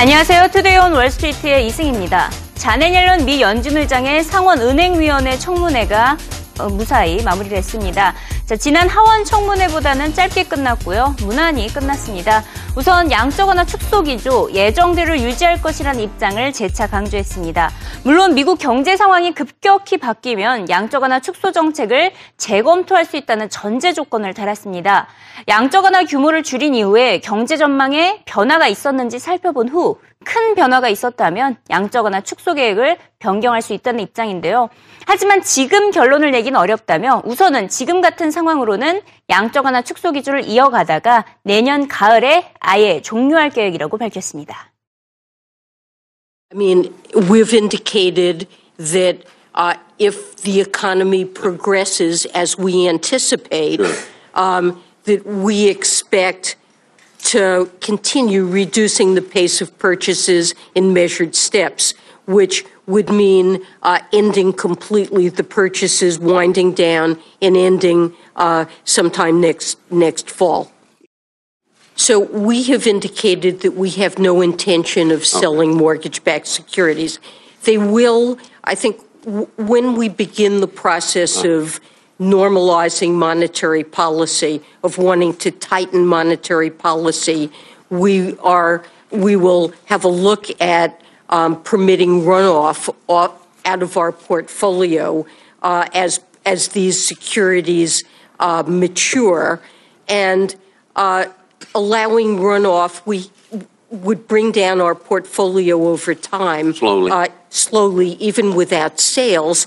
안녕하세요. 투데이온 월스트리트의 이승입니다. 자네 옐런 미 연준 의장의 상원 은행위원회 청문회가 어, 무사히 마무리됐습니다. 자, 지난 하원 청문회보다는 짧게 끝났고요. 무난히 끝났습니다. 우선 양적 완화 축소 기조 예정대로 유지할 것이라는 입장을 재차 강조했습니다. 물론 미국 경제 상황이 급격히 바뀌면 양적 완화 축소 정책을 재검토할 수 있다는 전제 조건을 달았습니다. 양적 완화 규모를 줄인 이후에 경제 전망에 변화가 있었는지 살펴본 후 큰 변화가 있었다면 양적완화 축소 계획을 변경할 수 있다는 입장인데요. 하지만 지금 결론을 내긴 어렵다며 우선은 지금 같은 상황으로는 양적 완화 축소 기조를 이어가다가 내년 가을에 아예 종료할 계획이라고 밝혔습니다. I mean, we've indicated that uh, if the economy progresses as we anticipate, um, that we expect to continue reducing the pace of purchases in measured steps, which would mean uh, ending completely the purchases, winding down, and ending uh, sometime next next fall. So we have indicated that we have no intention of selling mortgage-backed securities. They will, I think, w- when we begin the process of normalizing monetary policy, of wanting to tighten monetary policy, we are we will have a look at um, permitting runoff off, out of our portfolio uh, as as these securities uh, mature, and uh, allowing runoff, we would bring down our portfolio over time Slowly. uh, slowly, even without sales.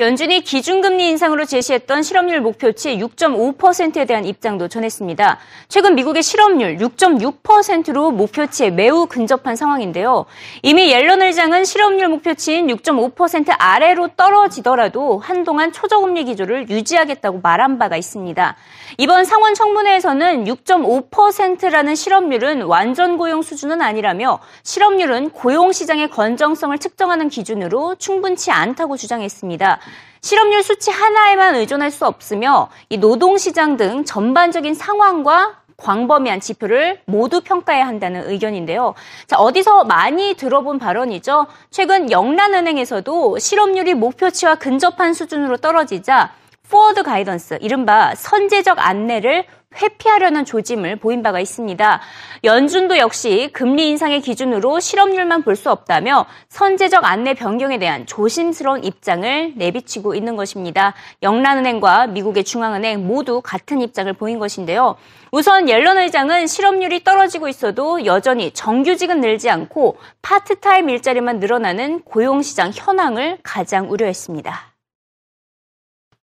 연준이 기준금리 인상으로 제시했던 실업률 목표치 6.5%에 대한 입장도 전했습니다. 최근 미국의 실업률 6.6%로 목표치에 매우 근접한 상황인데요. 이미 옐런 의장은 실업률 목표치인 6.5% 아래로 떨어지더라도 한동안 초저금리 기조를 유지하겠다고 말한 바가 있습니다. 이번 상원 청문회에서는 6.5%라는 실업률은 완전 고용 수준은 아니라며 실업률은 고용 시장의 건정성을 측정하는 기준으로 충분치 않다고 주장했습니다. 실업률 수치 하나에만 의존할 수 없으며 이 노동시장 등 전반적인 상황과 광범위한 지표를 모두 평가해야 한다는 의견인데요. 자, 어디서 많이 들어본 발언이죠. 최근 영란은행에서도 실업률이 목표치와 근접한 수준으로 떨어지자 forward guidance, 이른바 선제적 안내를 회피하려는 조짐을 보인 바가 있습니다. 연준도 역시 금리 인상의 기준으로 실업률만 볼 수 없다며 선제적 안내 변경에 대한 조심스러운 입장을 내비치고 있는 것입니다. 영란은행과 미국의 중앙은행 모두 같은 입장을 보인 것인데요. 우선 옐런 의장은 실업률이 떨어지고 있어도 여전히 정규직은 늘지 않고 파트타임 일자리만 늘어나는 고용시장 현황을 가장 우려했습니다.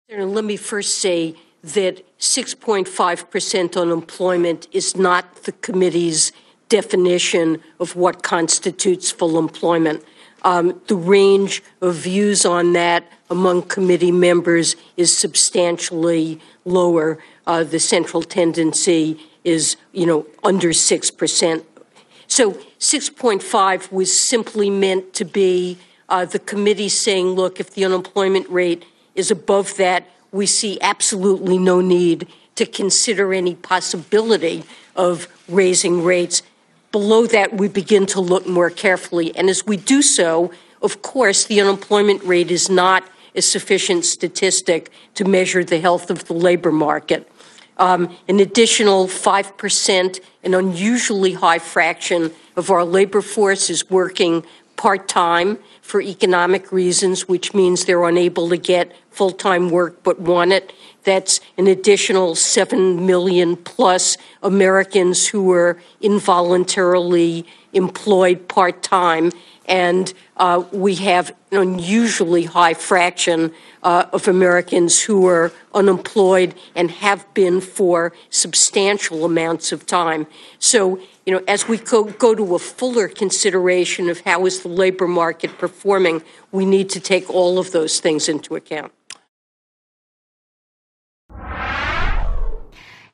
let me first say that 6.5% unemployment is not the committee's definition of what constitutes full employment. Um, the range of views on that among committee members is substantially lower. Uh, the central tendency is, you know, under 6%. So 6.5 was simply meant to be uh, the committee saying, look, if the unemployment rate is above that, we see absolutely no need to consider any possibility of raising rates. Below that, we begin to look more carefully. And as we do so, of course, the unemployment rate is not a sufficient statistic to measure the health of the labor market. Um, an additional 5%, an unusually high fraction of our labor force is working part time for economic reasons, which means they're unable to get full time work but want it. That's an additional 7 million plus Americans who are involuntarily employed part time. And uh, we have an unusually high fraction uh, of Americans who are unemployed and have been for substantial amounts of time. So, you know, as we go, go to a fuller consideration of how is the labor market performing, we need to take all of those things into account.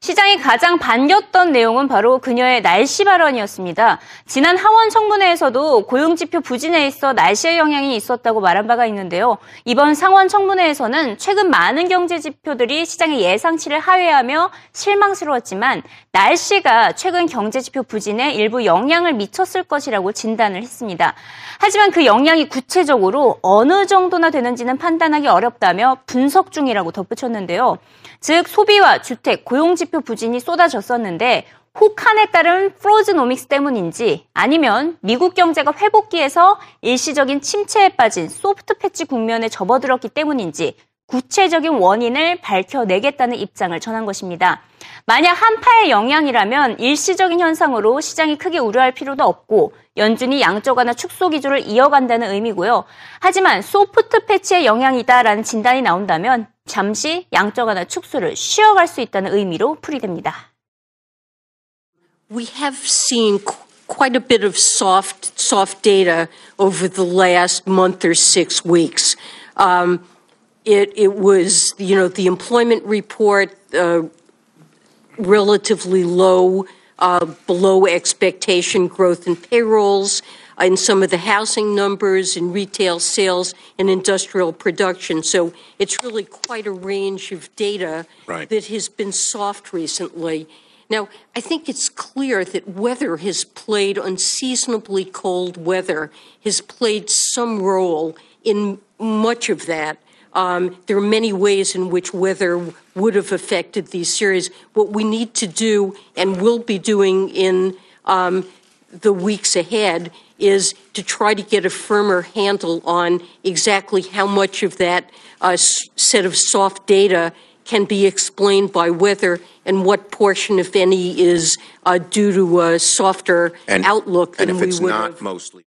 시장이 가장 반겼던 내용은 바로 그녀의 날씨 발언이었습니다. 지난 하원 청문회에서도 고용지표 부진에 있어 날씨의 영향이 있었다고 말한 바가 있는데요. 이번 상원 청문회에서는 최근 많은 경제 지표들이 시장의 예상치를 하회하며 실망스러웠지만 날씨가 최근 경제지표 부진에 일부 영향을 미쳤을 것이라고 진단을 했습니다. 하지만 그 영향이 구체적으로 어느 정도나 되는지는 판단하기 어렵다며 분석 중이라고 덧붙였는데요. 즉 소비와 주택, 고용지표 부진이 쏟아졌었는데 혹한에 따른 프로즈노믹스 때문인지 아니면 미국 경제가 회복기에서 일시적인 침체에 빠진 소프트 패치 국면에 접어들었기 때문인지 구체적인 원인을 밝혀내겠다는 입장을 전한 것입니다. 만약 한파의 영향이라면 일시적인 현상으로 시장이 크게 우려할 필요도 없고 연준이 양적 완화 축소 기조를 이어간다는 의미고요. 하지만 소프트 패치의 영향이다라는 진단이 나온다면 잠시 양적 완화 축소를 쉬어갈 수 있다는 의미로 풀이됩니다. We have seen quite a bit of soft soft data over the last month or six weeks. Um, it it was you know the employment report uh, relatively low, uh, below expectation growth in payrolls, uh, in some of the housing numbers, in retail sales, and industrial production. So it's really quite a range of data Right. that has been soft recently. Now, I think it's clear that weather has played unseasonably cold weather has played some role in much of that. Um, there are many ways in which weather would have affected these series. What we need to do and will be doing in um, the weeks ahead is to try to get a firmer handle on exactly how much of that uh, s- set of soft data can be explained by weather and what portion, if any, is uh, due to a softer And, outlook than and if we it's would not have. mostly.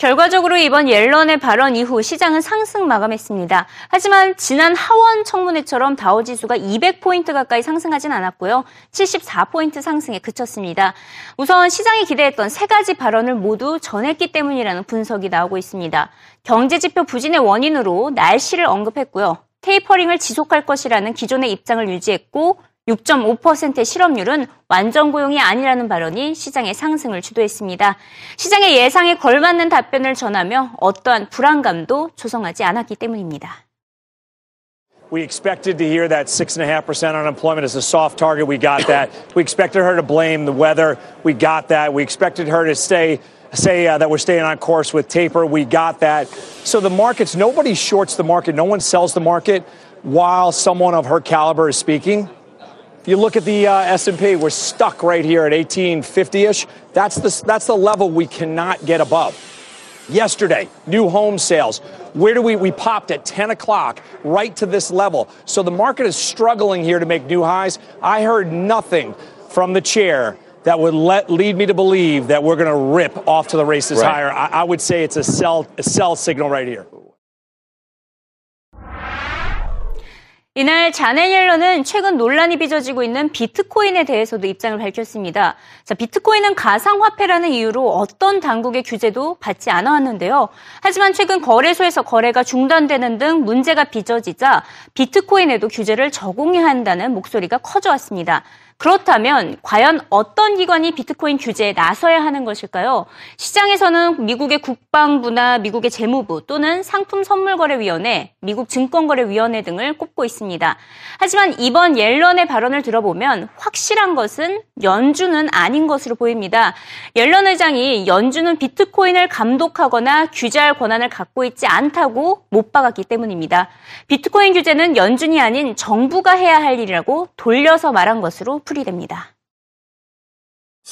결과적으로 이번 옐런의 발언 이후 시장은 상승 마감했습니다. 하지만 지난 하원 청문회처럼 다우 지수가 200포인트 가까이 상승하진 않았고요. 74포인트 상승에 그쳤습니다. 우선 시장이 기대했던 세 가지 발언을 모두 전했기 때문이라는 분석이 나오고 있습니다. 경제 지표 부진의 원인으로 날씨를 언급했고요. 테이퍼링을 지속할 것이라는 기존의 입장을 유지했고 6.5%의 실업률은 완전 고용이 아니라는 발언이 시장의 상승을 주도했습니다. 시장의 예상에 걸맞는 답변을 전하며 어떠한 불안감도 조성하지 않았기 때문입니다. We expected to hear that 6.5% unemployment is a soft target. We got that. We expected her to blame the weather. We got that. We expected her to stay, say uh, that we're staying on course with taper. We got that. So the markets, nobody shorts the market. No one sells the market while someone of her caliber is speaking. If you look at the uh, S&P, we're stuck right here at 1850-ish. That's the, that's the level we cannot get above. Yesterday, new home sales. Where do we, we popped at 10 o'clock right to this level. So the market is struggling here to make new highs. I heard nothing from the chair that would let, lead me to believe that we're going to rip off to the races Right. higher. I, I would say it's a sell, a sell signal right here. 이날 자네 옐런은 최근 논란이 빚어지고 있는 비트코인에 대해서도 입장을 밝혔습니다. 자, 비트코인은 가상화폐라는 이유로 어떤 당국의 규제도 받지 않아왔는데요. 하지만 최근 거래소에서 거래가 중단되는 등 문제가 빚어지자 비트코인에도 규제를 적용해야 한다는 목소리가 커져왔습니다. 그렇다면 과연 어떤 기관이 비트코인 규제에 나서야 하는 것일까요? 시장에서는 미국의 국방부나 미국의 재무부 또는 상품선물거래위원회, 미국 증권거래위원회 등을 꼽고 있습니다. 하지만 이번 옐런의 발언을 들어보면 확실한 것은 연준은 아닌 것으로 보입니다. 옐런 의장이 연준은 비트코인을 감독하거나 규제할 권한을 갖고 있지 않다고 못 박았기 때문입니다. 비트코인 규제는 연준이 아닌 정부가 해야 할 일이라고 돌려서 말한 것으로 풀이됩니다.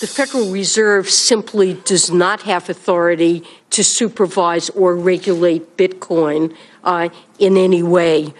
The Federal Reserve simply does not have authority to supervise or regulate Bitcoin uh, in any way.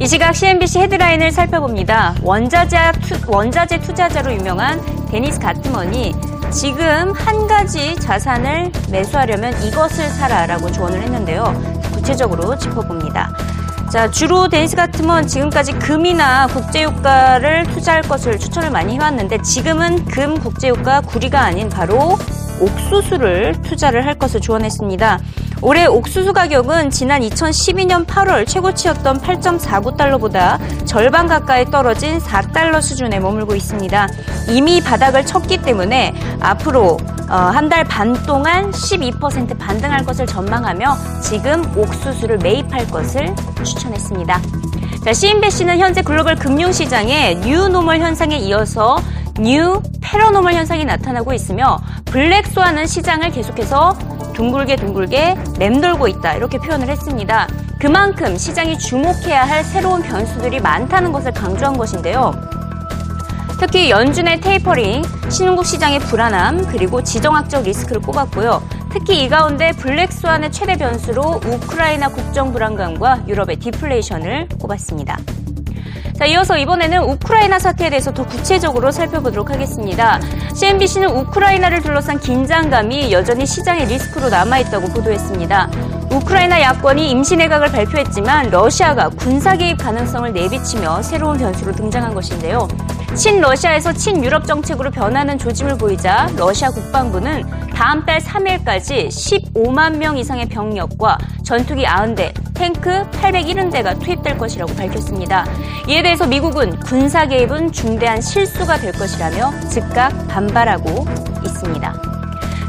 이 시각 CNBC 헤드라인을 살펴봅니다. 원자재, 투, 원자재 투자자로 유명한 데니스 가트먼이 지금 한 가지 자산을 매수하려면 이것을 사라라고 조언을 했는데요. 구체적으로 짚어봅니다. 자, 주로 데니스 가트먼 지금까지 금이나 국제유가를 투자할 것을 추천을 많이 해왔는데 지금은 금, 국제유가, 구리가 아닌 바로 옥수수를 투자를 할 것을 조언했습니다. 올해 옥수수 가격은 지난 2012년 8월 최고치였던 8.49달러보다 절반 가까이 떨어진 4달러 수준에 머물고 있습니다. 이미 바닥을 쳤기 때문에 앞으로 어, 한달 반 동안 12% 반등할 것을 전망하며 지금 옥수수를 매입할 것을 추천했습니다. 자, CNBC는 현재 글로벌 금융시장에 new normal 현상에 이어서 new paranormal 현상이 나타나고 있으며 black swan은 시장을 계속해서 둥글게 둥글게 맴돌고 있다 이렇게 표현을 했습니다. 그만큼 시장이 주목해야 할 새로운 변수들이 많다는 것을 강조한 것인데요. 특히 연준의 테이퍼링, 신흥국 시장의 불안함, 그리고 지정학적 리스크를 꼽았고요. 특히 이 가운데 black swan의 최대 변수로 우크라이나 국정 불안감과 유럽의 디플레이션을 꼽았습니다. 자, 이어서 이번에는 우크라이나 사태에 대해서 더 구체적으로 살펴보도록 하겠습니다. CNBC는 우크라이나를 둘러싼 긴장감이 여전히 시장의 리스크로 남아있다고 보도했습니다. 우크라이나 야권이 임시내각을 발표했지만 러시아가 군사 개입 가능성을 내비치며 새로운 변수로 등장한 것인데요. 친러시아에서 친유럽 정책으로 변하는 조짐을 보이자 러시아 국방부는 다음 달 3일까지 15만 명 이상의 병력과 전투기 90대, 탱크 870대가 투입될 것이라고 밝혔습니다. 이에 대해서 미국은 군사 개입은 중대한 실수가 될 것이라며 즉각 반발하고 있습니다.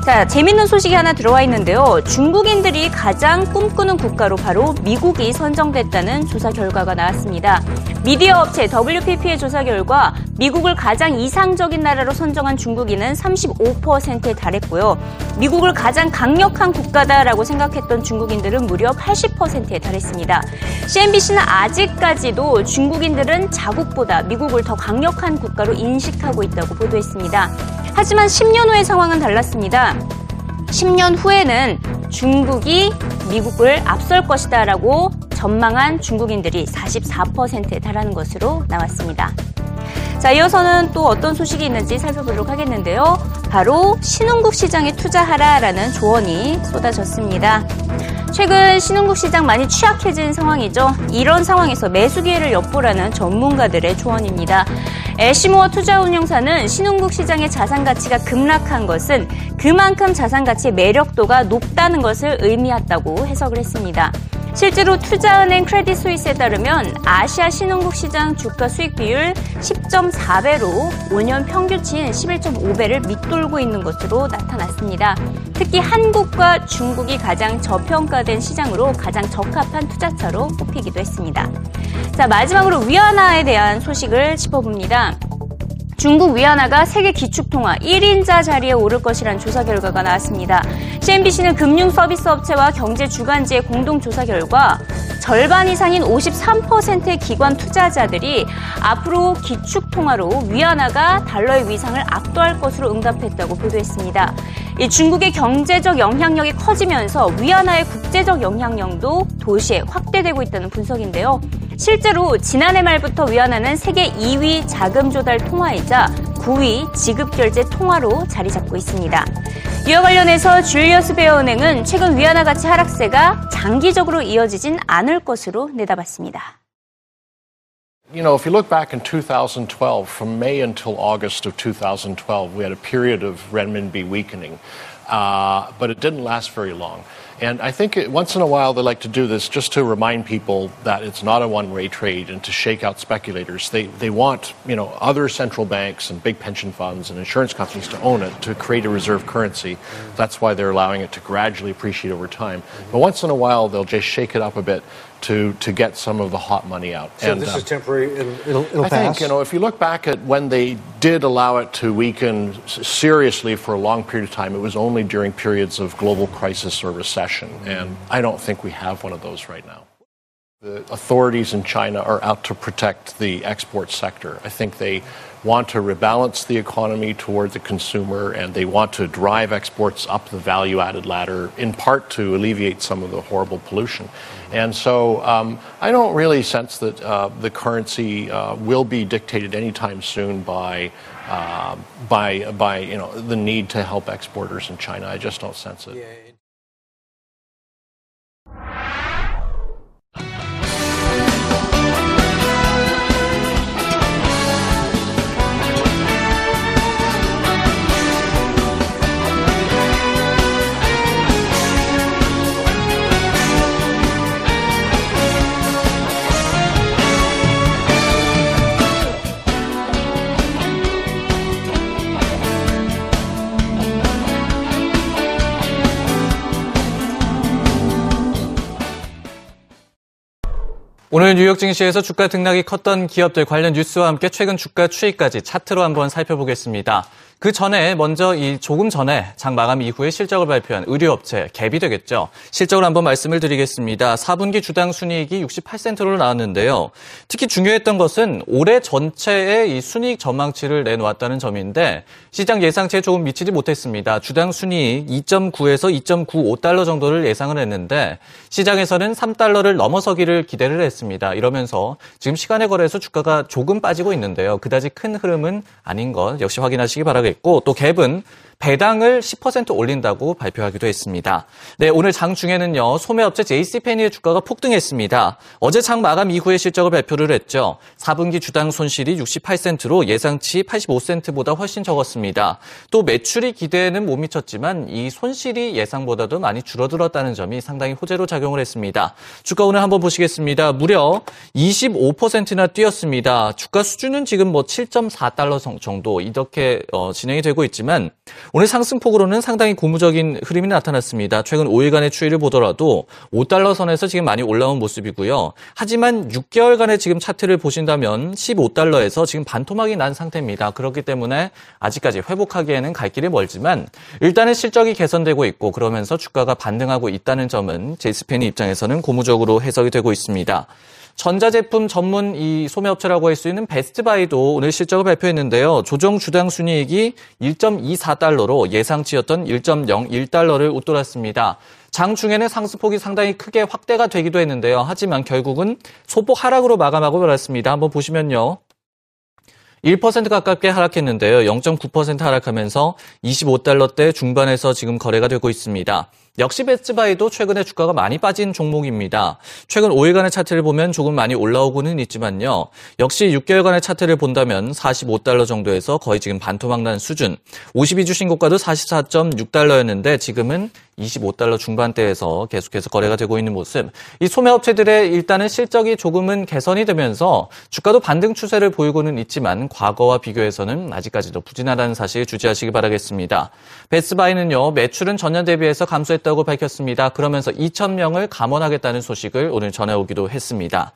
자, 재밌는 소식이 하나 들어와 있는데요. 중국인들이 가장 꿈꾸는 국가로 바로 미국이 선정됐다는 조사 결과가 나왔습니다. 미디어 업체 WPP의 조사 결과 미국을 가장 이상적인 나라로 선정한 중국인은 35%에 달했고요. 미국을 가장 강력한 국가다라고 생각했던 중국인들은 무려 80%에 달했습니다. CNBC는 아직까지도 중국인들은 자국보다 미국을 더 강력한 국가로 인식하고 있다고 보도했습니다. 하지만 10년 후의 상황은 달랐습니다. 10년 후에는 중국이 미국을 앞설 것이다라고 전망한 중국인들이 44%에 달하는 것으로 나왔습니다. 자, 이어서는 또 어떤 소식이 있는지 살펴보도록 하겠는데요. 바로 신흥국 시장에 투자하라라는 조언이 쏟아졌습니다. 최근 신흥국 시장 많이 취약해진 상황이죠. 이런 상황에서 매수 기회를 엿보라는 전문가들의 조언입니다. 애시모어 투자운용사는 신흥국 시장의 자산 가치가 급락한 것은 그만큼 자산 가치의 매력도가 높다는 것을 의미한다고 해석을 했습니다. 실제로 투자은행 크레딧 스위스에 따르면 아시아 신흥국 시장 주가 수익 비율 10.4배로 5년 평균치인 11.5배를 밑돌고 있는 것으로 나타났습니다. 특히 한국과 중국이 가장 저평가된 시장으로 가장 적합한 투자처로 꼽히기도 했습니다. 자, 마지막으로 위안화에 대한 소식을 짚어봅니다. 중국 위안화가 세계 기축통화 1인자 자리에 오를 것이란 조사 결과가 나왔습니다. CNBC는 금융 서비스 업체와 경제 주간지의 공동 조사 결과 절반 이상인 53%의 기관 투자자들이 앞으로 기축통화로 위안화가 달러의 위상을 압도할 것으로 응답했다고 보도했습니다. 중국의 경제적 영향력이 커지면서 위안화의 국제적 영향력도 도시에 확대되고 있다는 분석인데요. 실제로 지난해 말부터 위안화는 세계 2위 자금 조달 통화이자 9위 지급 결제 통화로 자리 잡고 있습니다. 이와 관련해서 줄리어스 베어은행은 최근 위안화 가치 하락세가 장기적으로 이어지진 않을 것으로 내다봤습니다. You know, if you look back in 2012, from May until August of 2012, we had a period of renminbi weakening, uh, but it didn't last very long. And I think it, once in a while they like to do this just to remind people that it's not a one-way trade and to shake out speculators. They, they want, you know, other central banks and big pension funds and insurance companies to own it to create a reserve currency. That's why they're allowing it to gradually appreciate over time. But once in a while they'll just shake it up a bit to to get some of the hot money out. So and, this uh, is temporary. It'll, it'll, it'll I pass. think you know if you look back at when they did allow it to weaken seriously for a long period of time, it was only during periods of global crisis or recession, and I don't think we have one of those right now. The authorities in China are out to protect the export sector. I think they want to rebalance the economy toward the consumer and they want to drive exports up the value added ladder, in part to alleviate some of the horrible pollution. And so um, I don't really sense that uh, the currency uh, will be dictated anytime soon by. Uh, by, by you know, the need to help exporters in China. I just don't sense it. Yeah. 오늘 뉴욕 증시에서 주가 등락이 컸던 기업들 관련 뉴스와 함께 최근 주가 추이까지 차트로 한번 살펴보겠습니다. 그 전에 먼저 이 조금 전에 장 마감 이후에 실적을 발표한 의류업체 갭이 되겠죠. 실적을 한번 말씀을 드리겠습니다. 4분기 주당 순이익이 68센트로 나왔는데요. 특히 중요했던 것은 올해 전체의 이 순이익 전망치를 내놓았다는 점인데 시장 예상치에 조금 미치지 못했습니다. 주당 순이익 2.9에서 2.95달러 정도를 예상을 했는데 시장에서는 3달러를 넘어서기를 기대를 했습니다. 이러면서 지금 시간의 거래에서 주가가 조금 빠지고 있는데요. 그다지 큰 흐름은 아닌 것 역시 확인하시기 바라겠습니다. 있고 또 갭은 배당을 10% 올린다고 발표하기도 했습니다. 네, 오늘 장 중에는요, 소매업체 JC페니의 주가가 폭등했습니다. 어제 장 마감 이후에 실적을 발표를 했죠. 4분기 주당 손실이 68센트로 예상치 85센트보다 훨씬 적었습니다. 또 매출이 기대에는 못 미쳤지만 이 손실이 예상보다도 많이 줄어들었다는 점이 상당히 호재로 작용을 했습니다. 주가 오늘 한번 보시겠습니다. 무려 25%나 뛰었습니다. 주가 수준은 지금 뭐 7.4달러 정도 이렇게 어, 진행이 되고 있지만 오늘 상승폭으로는 상당히 고무적인 흐름이 나타났습니다. 최근 5일간의 추이를 보더라도 5달러 선에서 지금 많이 올라온 모습이고요. 하지만 6개월간의 지금 차트를 보신다면 15달러에서 지금 반토막이 난 상태입니다. 그렇기 때문에 아직까지 회복하기에는 갈 길이 멀지만 일단은 실적이 개선되고 있고 그러면서 주가가 반등하고 있다는 점은 제이스펜이 입장에서는 고무적으로 해석이 되고 있습니다. 전자제품 전문 이 소매업체라고 할 수 있는 베스트바이도 오늘 실적을 발표했는데요. 조정 주당 순이익이 1.24달러로 예상치였던 1.01달러를 웃돌았습니다. 장 중에는 상승폭이 상당히 크게 확대가 되기도 했는데요. 하지만 결국은 소폭 하락으로 마감하고 말았습니다. 한번 보시면요. 1% 가깝게 하락했는데요. 0.9% 하락하면서 25달러대 중반에서 지금 거래가 되고 있습니다. 역시 베스트바이도 최근에 주가가 많이 빠진 종목입니다. 최근 5일간의 차트를 보면 조금 많이 올라오고는 있지만요. 역시 6개월간의 차트를 본다면 45달러 정도에서 거의 지금 반토막 난 수준. 52주 신고가도 44.6달러였는데 지금은 25달러 중반대에서 계속해서 거래가 되고 있는 모습. 이 소매업체들의 일단은 실적이 조금은 개선이 되면서 주가도 반등 추세를 보이고는 있지만 과거와 비교해서는 아직까지도 부진하다는 사실 주지하시기 바라겠습니다. 베스트바이는요 매출은 전년 대비해서 감소했다고 밝혔습니다. 그러면서 2,000명을 감원하겠다는 소식을 오늘 전해오기도 했습니다.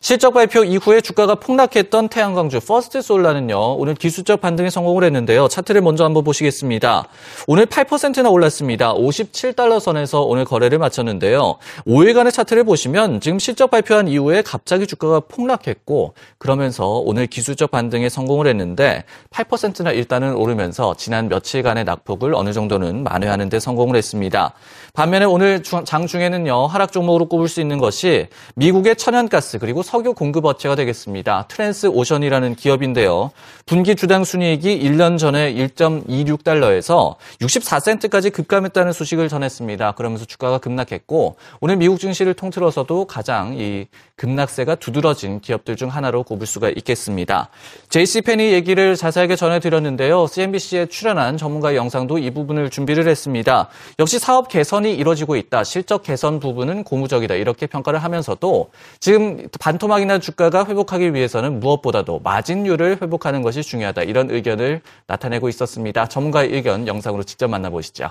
실적 발표 이후에 주가가 폭락했던 태양광주 퍼스트 솔라는요, 오늘 기술적 반등에 성공을 했는데요. 차트를 먼저 한번 보시겠습니다. 오늘 8%나 올랐습니다. 57달러 선에서 오늘 거래를 마쳤는데요. 5일간의 차트를 보시면 지금 실적 발표한 이후에 갑자기 주가가 폭락했고, 그러면서 오늘 기술적 반등에 성공을 했는데, 8%나 일단은 오르면서 지난 며칠간의 낙폭을 어느 정도는 만회하는 데 성공을 했습니다. 반면에 오늘 장 중에는요, 하락 종목으로 꼽을 수 있는 것이 미국의 천연가스 그리고 석유 공급 업체가 되겠습니다. 트랜스 오션이라는 기업인데요. 분기 주당 순이익이 1년 전에 1.26달러에서 64센트까지 급감했다는 소식을 전했습니다. 그러면서 주가가 급락했고 오늘 미국 증시를 통틀어서도 가장 이 급락세가 두드러진 기업들 중 하나로 꼽을 수가 있겠습니다. JC페니 얘기를 자세하게 전해드렸는데요. CNBC에 출연한 전문가 영상도 이 부분을 준비를 했습니다. 역시 사업 개선이 이뤄지고 있다. 실적 개선 부분은 고무적이다. 이렇게 평가를 하면서도 지금 반 반토막이나 주가가 회복하기 위해서는 무엇보다도 마진율을 회복하는 것이 중요하다. 이런 의견을 나타내고 있었습니다. 전문가의 의견 영상으로 직접 만나보시죠.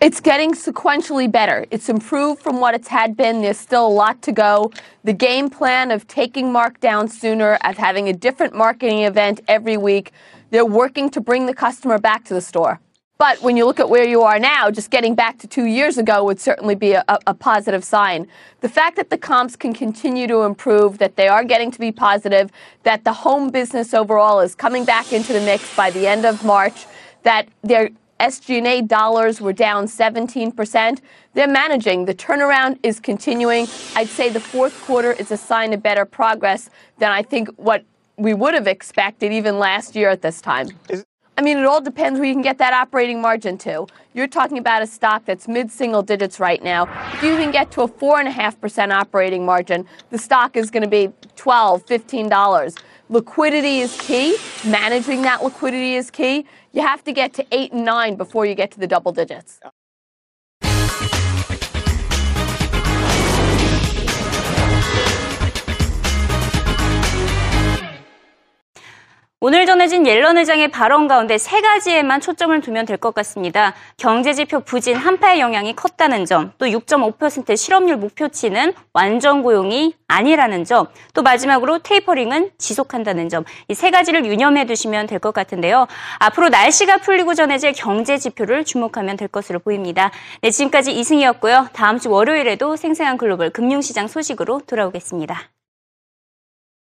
It's getting sequentially better. It's improved from what it's had been. There's still a lot to go. The game plan of taking markdown sooner, of having a different marketing event every week, they're working to bring the customer back to the store. But when you look at where you are now, just getting back to two years ago would certainly be a, a, positive sign. The fact that the comps can continue to improve, that they are getting to be positive, that the home business overall is coming back into the mix by the end of March, that their SG&A dollars were down 17%. They're managing. The turnaround is continuing. I'd say the fourth quarter is a sign of better progress than I think what we would have expected even last year at this time. Is- I mean, it all depends where you can get that operating margin to. You're talking about a stock that's mid single digits right now. If you can get to a 4.5% operating margin, the stock is going to be $12, $15. Liquidity is key. Managing that liquidity is key. You have to get to 8 and 9 before you get to the double digits. 오늘 전해진 옐런 의장의 발언 가운데 세 가지에만 초점을 두면 될 것 같습니다. 경제지표 부진 한파의 영향이 컸다는 점, 또 6.5% 실업률 목표치는 완전 고용이 아니라는 점, 또 마지막으로 테이퍼링은 지속한다는 점, 이 세 가지를 유념해 두시면 될 것 같은데요. 앞으로 날씨가 풀리고 전해질 경제지표를 주목하면 될 것으로 보입니다. 네, 지금까지 이승희였고요. 다음 주 월요일에도 생생한 글로벌 금융시장 소식으로 돌아오겠습니다.